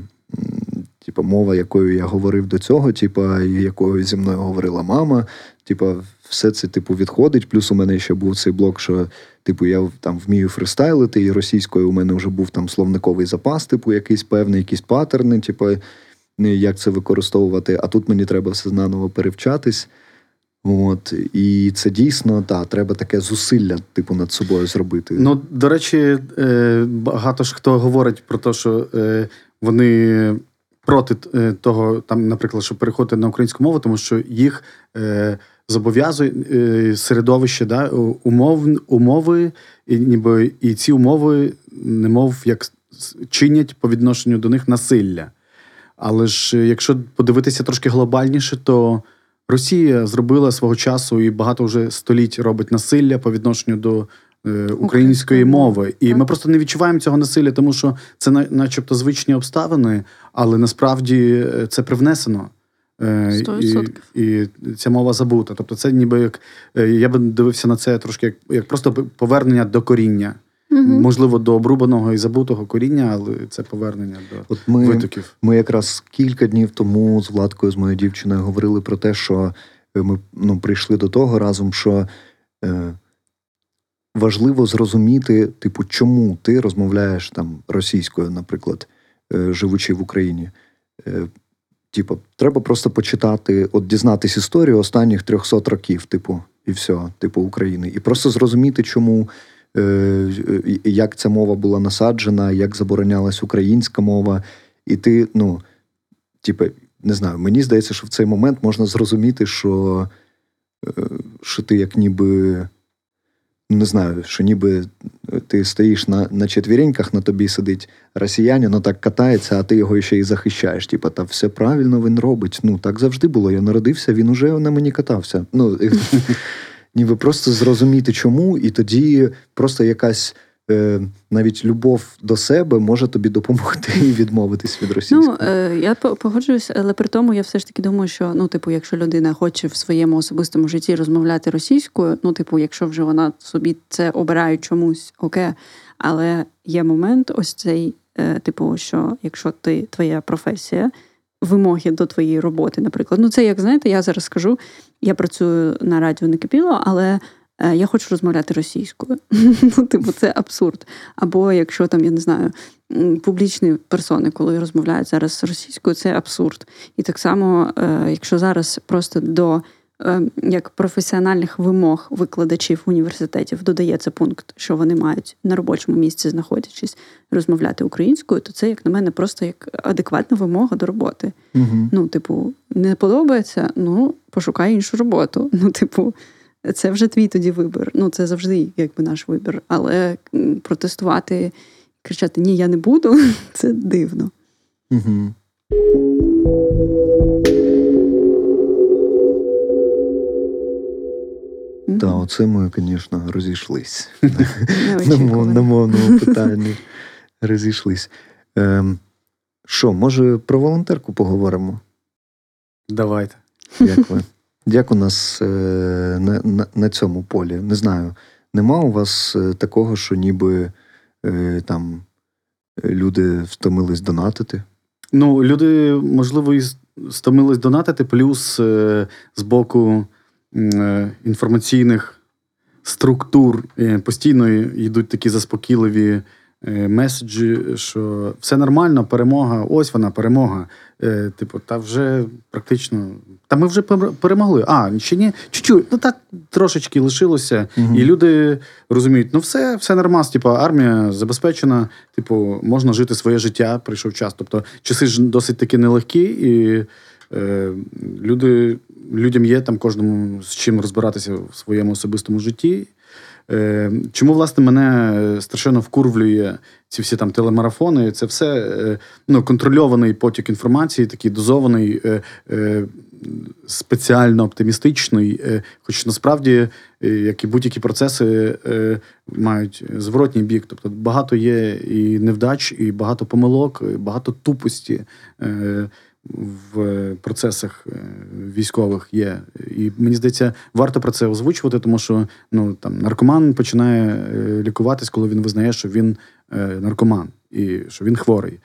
B: Типа, мова, якою я говорив до цього, типа, якою зі мною говорила мама. Типа, все це типу відходить. Плюс у мене ще був цей блок, що типу я там вмію фристайлити, і російською у мене вже був там словниковий запас, типу, якийсь певний, якісь паттерни, типу, як це використовувати. А тут мені треба все наново перевчатись. От, І це дійсно та, треба таке зусилля, типу, над собою зробити.
A: Ну, до речі, е, багато ж хто говорить про те, що е, вони проти е, того, там, наприклад, щоб переходити на українську мову, тому що їх е, зобов'язує е, середовище, да, умов, умови, і ніби і ці умови, немов як чинять по відношенню до них насилля. Але ж якщо подивитися трошки глобальніше, то Росія зробила свого часу і багато вже століть робить насилля по відношенню до Е, української мови, і ми просто не відчуваємо цього насилля, тому що це начебто звичні обставини, але насправді е, це привнесено.
C: Е, і
A: і ця мова забута. Тобто, це ніби як я би дивився на це трошки як як просто повернення до коріння. Угу. Можливо, до обрубаного і забутого коріння, але це повернення до
B: От ми,
A: витоків.
B: Ми якраз кілька днів тому з Владкою, з моєю дівчиною, говорили про те, що ми ну, прийшли до того разом, що е, важливо зрозуміти, типу, чому ти розмовляєш там російською, наприклад, е, живучи в Україні. Е, типу, треба просто почитати, от дізнатись історію останніх 300 років, типу, і все, типу, України. І просто зрозуміти, чому, е, як ця мова була насаджена, як заборонялась українська мова. І ти, ну, типу, не знаю, мені здається, що в цей момент можна зрозуміти, що, що ти як ніби не знаю, що ніби ти стоїш на на четвіреньках, на тобі сидить росіянин, ну так катається, а ти його ще й захищаєш. Типа, та все правильно він робить. Ну так завжди було. Я народився, він уже на мені катався. Ну, Ніби просто зрозуміти, чому, і тоді просто якась е, навіть любов до себе може тобі допомогти і відмовитись від російського.
C: Ну, е, я погоджуюсь, але при тому я все ж таки думаю, що ну, типу, якщо людина хоче в своєму особистому житті розмовляти російською, ну, типу, якщо вже вона собі це обирає чомусь, окей. Але є момент, ось цей, е, типу, що якщо ти твоя професія. Вимоги до твоєї роботи, наприклад. Ну, це як знаєте, я зараз скажу, я працюю на радіо Некипіло, але я хочу розмовляти російською. Ну, типу, це абсурд. Або якщо там, я не знаю, публічні персони, коли розмовляють зараз російською, це абсурд. І так само, е, якщо зараз просто до е, як професіональних вимог викладачів університетів додається пункт, що вони мають на робочому місці, знаходячись, розмовляти українською, то це, як на мене, просто як адекватна вимога до роботи.
B: Угу.
C: Ну, типу, не подобається, ну пошукай іншу роботу. Ну, типу. Це вже твій тоді вибір. Ну, це завжди якби наш вибір. Але протестувати, кричати Ні, я не буду це дивно.
B: Угу. Так, оце ми, звісно, розійшлись. На мовному питанні розійшлись. Ем, Що, може, про волонтерку поговоримо?
A: Давайте.
B: Як ви? Як у нас е, на, на, на цьому полі? Не знаю. Нема у вас е, такого, що ніби е, там люди втомились донатити?
A: Ну, люди, можливо, і стомились донатити, плюс з боку інформаційних структур постійно йдуть такі заспокійливі меседжі, що все нормально, перемога, ось вона, перемога. Е, типу, та вже практично. Та ми вже перемогли. А, ще ні, чуть-чуть, ну так трошечки лишилося. Угу. І люди розуміють, ну все все нормально, типу, армія забезпечена, типу, можна жити своє життя, прийшов час. Тобто часи ж досить таки нелегкі, і е, люди, людям є там кожному з чим розбиратися в своєму особистому житті. Е, чому, власне, мене страшенно вкурвлює ці всі там телемарафони? Це все е, ну, контрольований потік інформації, такий дозований, е, спеціально оптимістичний. Хоч насправді, як і будь-які процеси мають зворотній бік. Тобто багато є і невдач, і багато помилок, і багато тупості в процесах е, військових є. І мені здається, варто про це озвучувати, тому що ну там наркоман починає е, лікуватись, коли він визнає, що він е, наркоман і що він хворий.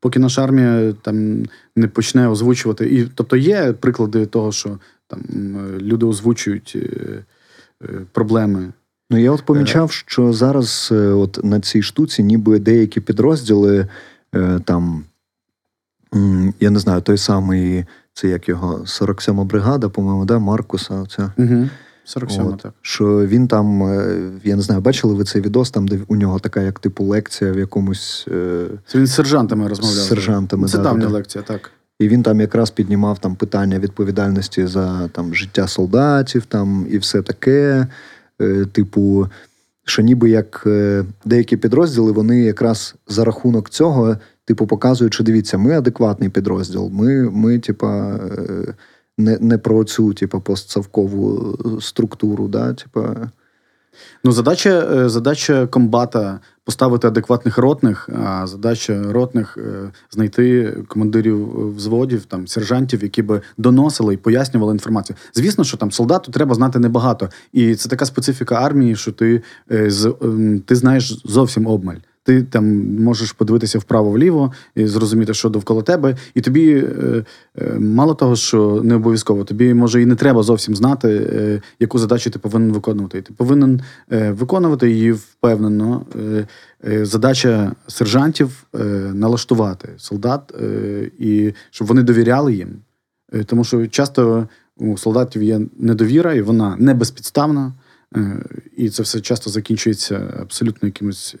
A: Поки наша армія там не почне озвучувати, і тобто є приклади того, що там люди озвучують проблеми.
B: Ну я от помічав, що зараз, от на цій штуці, ніби деякі підрозділи там я не знаю, той самий, це як його 47-ма бригада, по-моєму, да, Маркуса. Оця.
A: Угу. 47 От, так.
B: Що він там, е, я не знаю, бачили ви цей відос, там, де у нього така, як типу, лекція в якомусь. Е,
A: це він з сержантами розмовляв.
B: З сержантами,
A: Це
B: да,
A: давня
B: да.
A: лекція, так.
B: І він там якраз піднімав там питання відповідальності за там життя солдатів там і все таке. Е, типу, що ніби як деякі підрозділи, вони якраз за рахунок цього типу, показують, що дивіться, ми адекватний підрозділ. Ми, ми типа, е, не не про цю типу, постсавкову структуру. Да, типа.
A: Ну, задача е, задача комбата поставити адекватних ротних, а задача ротних е, знайти командирів взводів, там сержантів, які би доносили і пояснювали інформацію. Звісно, що там солдату треба знати небагато, і це така специфіка армії, що ти ем, ти знаєш зовсім обмаль. Ти там можеш подивитися вправо-вліво і зрозуміти, що довкола тебе, і тобі е, е, мало того, що не обов'язково, тобі може і не треба зовсім знати, е, яку задачу ти повинен виконувати. Ти повинен виконувати її впевнено. Задача сержантів налаштувати солдат, і щоб вони довіряли їм. Тому що часто у солдатів є недовіра, і вона не безпідставна. І це все часто закінчується абсолютно якимось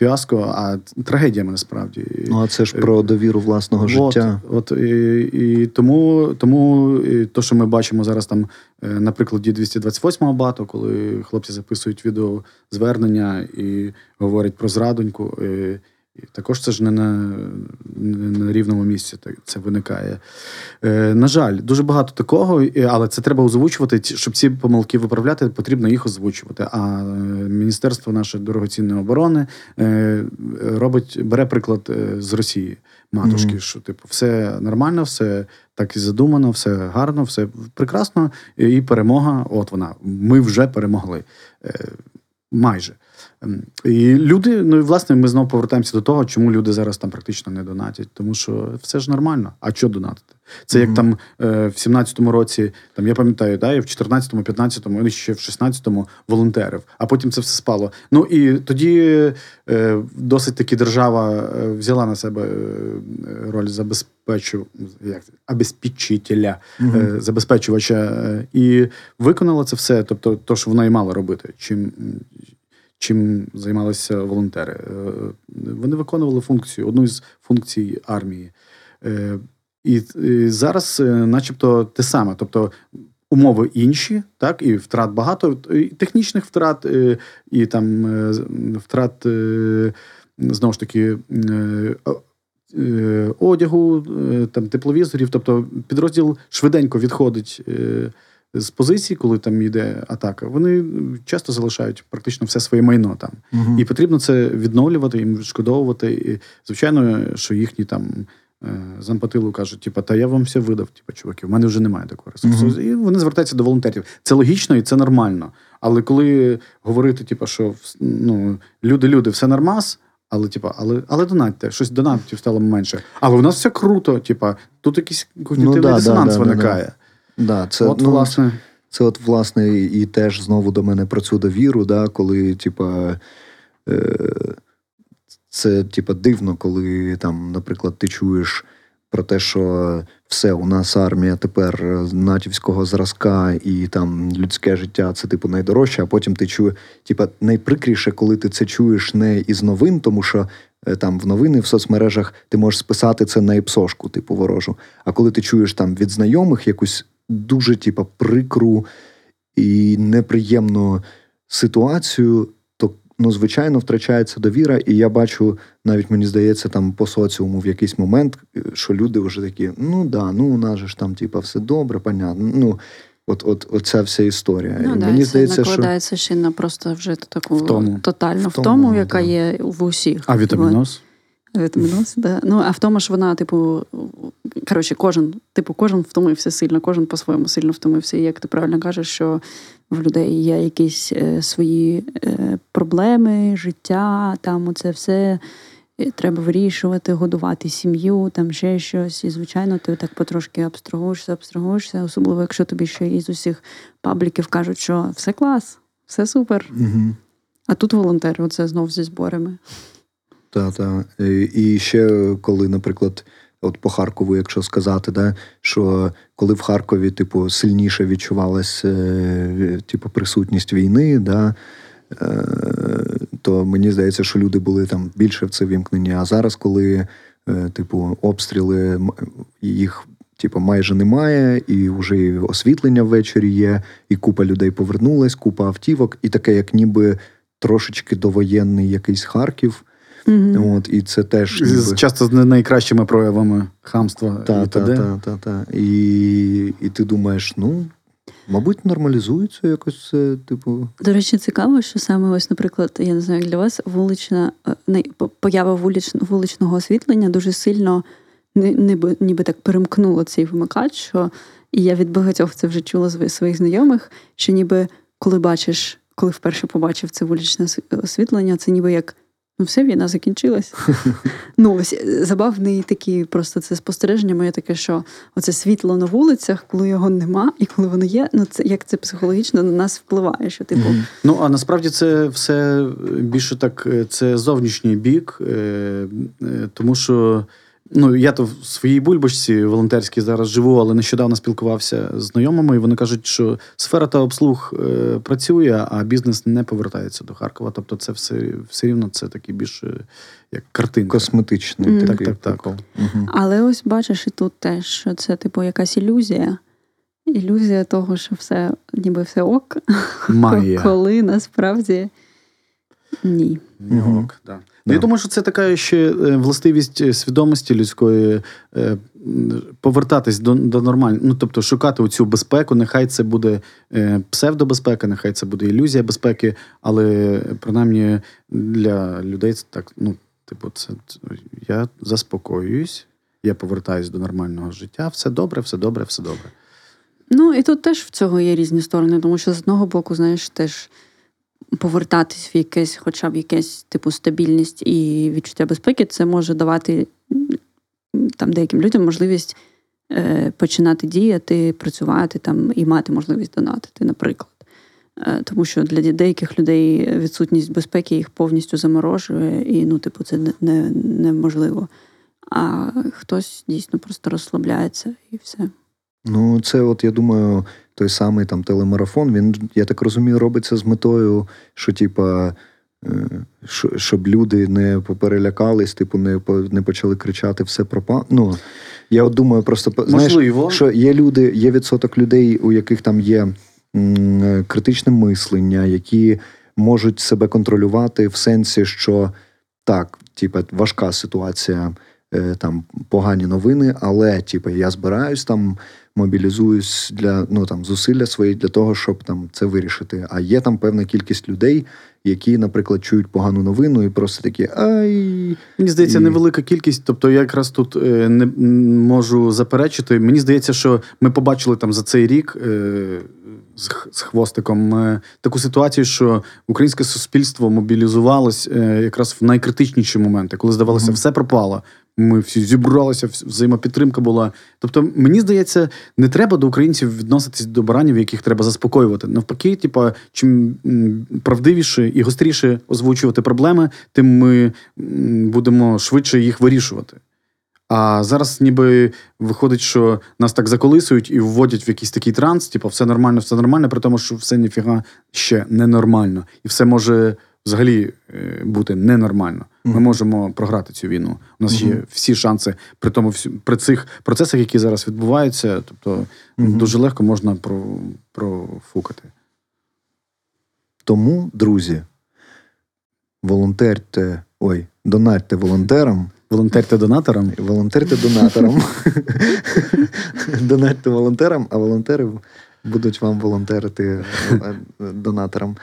A: фіаско, а трагедіями насправді.
B: Ну, а це ж про довіру власного життя.
A: От, і, і тому, тому і то, що ми бачимо зараз там е, на прикладі 228-го бату, коли хлопці записують відео звернення і говорять про зрадоньку. І, і також це ж не на не на рівному місці це виникає. Е, На жаль, дуже багато такого, але це треба озвучувати. Щоб ці помилки виправляти, потрібно їх озвучувати. А е, Міністерство нашої дорогоцінної оборони е, робить, бере приклад е, з Росії, матушки, mm-hmm. що типу, все нормально, все так і задумано, все гарно, все прекрасно. І перемога, от вона. Ми вже перемогли. Майже. Ем, і люди, ну і власне, ми знову повертаємося до того, чому люди зараз там практично не донатять. Тому що все ж нормально. А що донатити? Це mm-hmm. як там е, в 17-му році, там я пам'ятаю, да, я в 14-му, 15-му, і ще в 16-му волонтерів, а потім це все спало. Ну і тоді е, досить таки держава е, взяла на себе роль забезпечу, як обезпечителя, mm-hmm. забезпечувача і виконала це все, тобто, то, що вона і мала робити. Чим чим займалися волонтери. Е, вони виконували функцію, одну із функцій армії. Е, і зараз, е, начебто, те саме. Тобто умови інші, так, і втрат багато, і технічних втрат, і там втрат знову ж таки. Одягу, там тепловізорів, тобто підрозділ швиденько відходить з позицій, коли там йде атака, вони часто залишають практично все своє майно там. Угу. І потрібно це відновлювати, їм відшкодовувати. І, Звичайно, що їхні там е, зампатилу кажуть, типу, та я вам все видав, типу, чуваки, в мене вже немає такого ресурсу. Угу. І вони звертаються до волонтерів. Це логічно і це нормально. Але коли говорити, типу, що ну, люди-люди, все нормас. Але, типа, але але донатьте, щось донатів стало менше. Але в нас все круто, типа, тут якийсь когнітивний ну, да, дисонанс да, виникає. Да,
B: Да, це,
A: от, ну, власне.
B: Це, от, власне, і теж знову до мене про цю довіру, да, коли, типа, е, це, типа, дивно, коли там, наприклад, ти чуєш про те, що все, у нас армія тепер натівського зразка, і там людське життя це типу найдорожче, а потім ти чуєш, типа, найприкріше, коли ти це чуєш не із новин, тому що. Е, там в новини в соцмережах ти можеш списати це на іпсошку, типу ворожу. А коли ти чуєш там від знайомих якусь дуже, типа, прикру і неприємну ситуацію, ну, звичайно втрачається довіра. І я бачу, навіть мені здається, там по соціуму в якийсь момент, що люди вже такі: ну да, ну у нас же ж там, типа, все добре, понятно. Ну, От, от, оця вся історія.
C: Ну,
B: да,
C: Мені це здається, накладається що... ще на просто вже таку втому. тотальну втому, втому яка да. є в усіх.
A: А вітаміноз?
C: Вітаміноз, да. Ну, а в тому, що вона, типу, коротше, кожен, типу, кожен втомився сильно, кожен по-своєму сильно втомився. І як ти правильно кажеш, що в людей є якісь е, свої е, проблеми, життя, там оце все треба вирішувати, годувати сім'ю, там ще щось. І, звичайно, ти так потрошки абстрагуєшся, абстрагуєшся, особливо, якщо тобі ще із усіх пабліків кажуть, що все клас, все супер.
B: Угу.
C: А тут волонтери, оце знов зі зборами.
B: Так, так. І ще коли, наприклад, от по Харкову, якщо сказати, да, що коли в Харкові, типу, сильніше відчувалася е, типу, присутність війни, да, е, то мені здається, що люди були там більше в це вімкнені. А зараз, коли, е, типу, обстріли їх. Типу, майже немає, і вже і освітлення ввечері є, і купа людей повернулась, купа автівок, і таке, як ніби трошечки довоєнний якийсь Харків. Mm-hmm. От, І це теж
A: ніби... часто з найкращими проявами хамства.
B: Та, і та, та, та, та. І, і ти думаєш, ну. Мабуть, нормалізується якось це, типу.
C: До речі, цікаво, що саме ось, наприклад, я не знаю, як для вас вулична е, поява вулич, вуличного освітлення дуже сильно ніби, ніби так перемкнуло цей вимикач. що І я від багатьох це вже чула з своїх знайомих, що ніби коли бачиш, коли вперше побачив це вуличне освітлення, це ніби як Ну, все, війна закінчилась. Ну, ось е, забавний такі просто це спостереження моє таке, що оце світло на вулицях, коли його нема, і коли воно є, ну це як це психологічно на нас впливає. що типу...
A: Ну, а насправді це все більше так, е, це зовнішній бік, е, тому що Ну, я то в своїй бульбашці волонтерській зараз живу, але нещодавно спілкувався з знайомими, і вони кажуть, що сфера та обслуг е, працює, а бізнес не повертається до Харкова. Тобто, це все, все рівно це такий більш е, як картинка.
B: Косметичний
C: Мгм.
B: такий
A: Так, так, так.
B: Мгм.
C: Але ось бачиш і тут теж, що це типу якась ілюзія. Ілюзія того, що все, ніби все ок,
A: Має.
C: коли насправді ні.
B: Мгм.
A: Ок, да. Ну,
B: Да.
A: я думаю, що це така ще е, властивість е, свідомості людської е, повертатись до, до нормального. Ну, тобто шукати оцю безпеку. Нехай це буде псевдобезпека, нехай це буде ілюзія безпеки, але принаймні для людей це так, ну, типу, це я заспокоююсь, я повертаюсь до нормального життя. Все добре, все добре, все добре.
C: Ну і тут теж в цього є різні сторони, тому що з одного боку, знаєш, теж повертатись в якесь, хоча б якесь типу стабільність і відчуття безпеки, це може давати там деяким людям можливість е, починати діяти, працювати там і мати можливість донатити, наприклад. Е, Тому що для деяких людей відсутність безпеки їх повністю заморожує, і ну, типу, це не, не, неможливо. А хтось дійсно просто розслабляється і все.
B: Ну, це, от я думаю, той самий там телемарафон, він, я так розумію, робиться з метою, що, типа, е, щоб люди не поперелякались, типу, не, не почали кричати все пропало. Ну, я от думаю, просто знаєш, що є люди, є відсоток людей, у яких там є м, критичне мислення, які можуть себе контролювати в сенсі, що так, типа, важка ситуація, е, там погані новини, але типа, я збираюсь там. Мобілізуюсь для ну там зусилля свої для того, щоб там це вирішити. А є там певна кількість людей, які, наприклад, чують погану новину і просто такі ай.
A: Мені здається,
B: І-
A: невелика кількість. Тобто, я якраз тут е, не можу заперечити. Мені здається, що ми побачили там за цей рік е, з, з хвостиком е, таку ситуацію, що українське суспільство мобілізувалось е, якраз в найкритичніші моменти, коли здавалося,
B: Мгм.
A: все пропало. Ми всі зібралися, взаємопідтримка була. Тобто, мені здається, не треба до українців відноситись до баранів, яких треба заспокоювати. Навпаки, типа, чим правдивіше і гостріше озвучувати проблеми, тим ми будемо швидше їх вирішувати. А зараз ніби виходить, що нас так заколисують і вводять в якийсь такий транс, типу, все нормально, все нормально, при тому, що все ніфіга ще ненормально. І все може взагалі е, бути ненормально. Ми
B: Мгм.
A: можемо програти цю війну. У нас є всі шанси при тому, при цих процесах, які зараз відбуваються. Тобто
B: Мгм.
A: дуже легко можна профукати.
B: Тому, друзі, волонтерте, ой, донатьте волонтерам,
A: Волонтерте донаторам.
B: волонтерте донаторам. Донатьте волонтерам, а волонтери будуть вам волонтерити е, донаторам.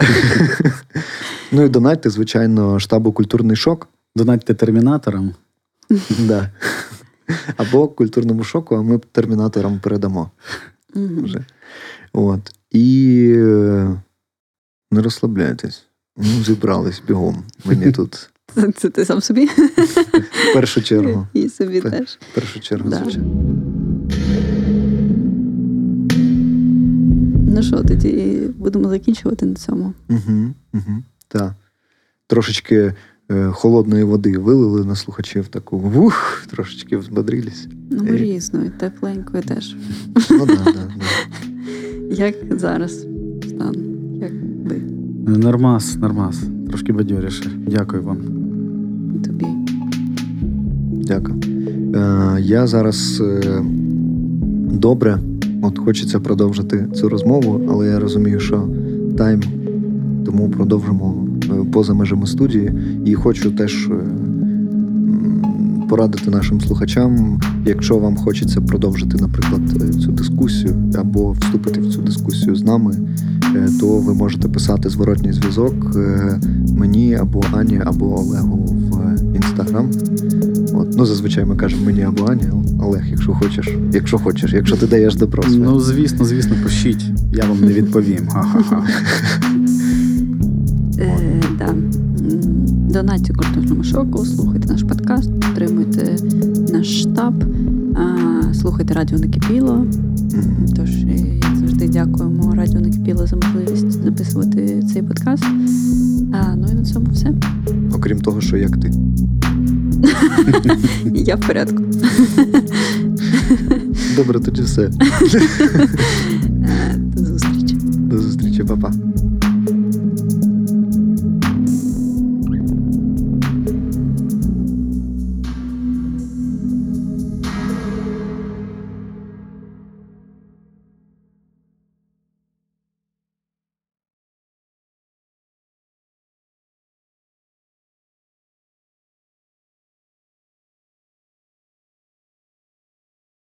B: Ну і донатьте, звичайно, штабу культурний шок.
A: Донатьте термінаторам.
B: Да. Або культурному шоку, а ми термінаторам передамо. Вже. От. І е, не розслабляйтесь. Ну, зібрались бігом. Мені тут
C: Це, це ти сам собі?
B: в першу чергу.
C: І собі теж.
B: В першу чергу,
C: Да.
B: звичайно.
C: Ну що, тоді будемо закінчувати на цьому.
B: Угу, угу, так. Трошечки е, холодної води вилили на слухачів таку вух, трошечки взбодрились.
C: Ну,
B: Е.
C: різною, тепленькою теж.
B: Ну да, да, да.
C: Як зараз стан? Як ви
A: Нормас, нормас. Трошки бадьоріше. Дякую вам.
C: тобі?
B: Дякую. Е, я зараз е, добре. От хочеться продовжити цю розмову, але я розумію, що тайм, тому продовжимо е, поза межами студії. І хочу теж е, порадити нашим слухачам, якщо вам хочеться продовжити, наприклад, е, цю дискусію або вступити в цю дискусію з нами, то ви можете писати зворотній зв'язок мені або Ані, або Олегу в інстаграм. От, ну, зазвичай ми кажемо мені або Ані, Олег, якщо хочеш, якщо хочеш, якщо ти даєш добро своє.
A: Ну, звісно, звісно, пишіть. Я вам не відповім. Ха-ха-ха.
C: Е, Донатьте культурному шоку, слухайте наш подкаст, підтримуйте наш штаб, слухайте радіо Накипіло. Тож, е, як завжди, дякуємо Радіо Накипіло за можливість записувати цей подкаст. Ну і на цьому все.
B: Окрім того, що як ти.
C: Я в порядку.
B: Добре, тоді все.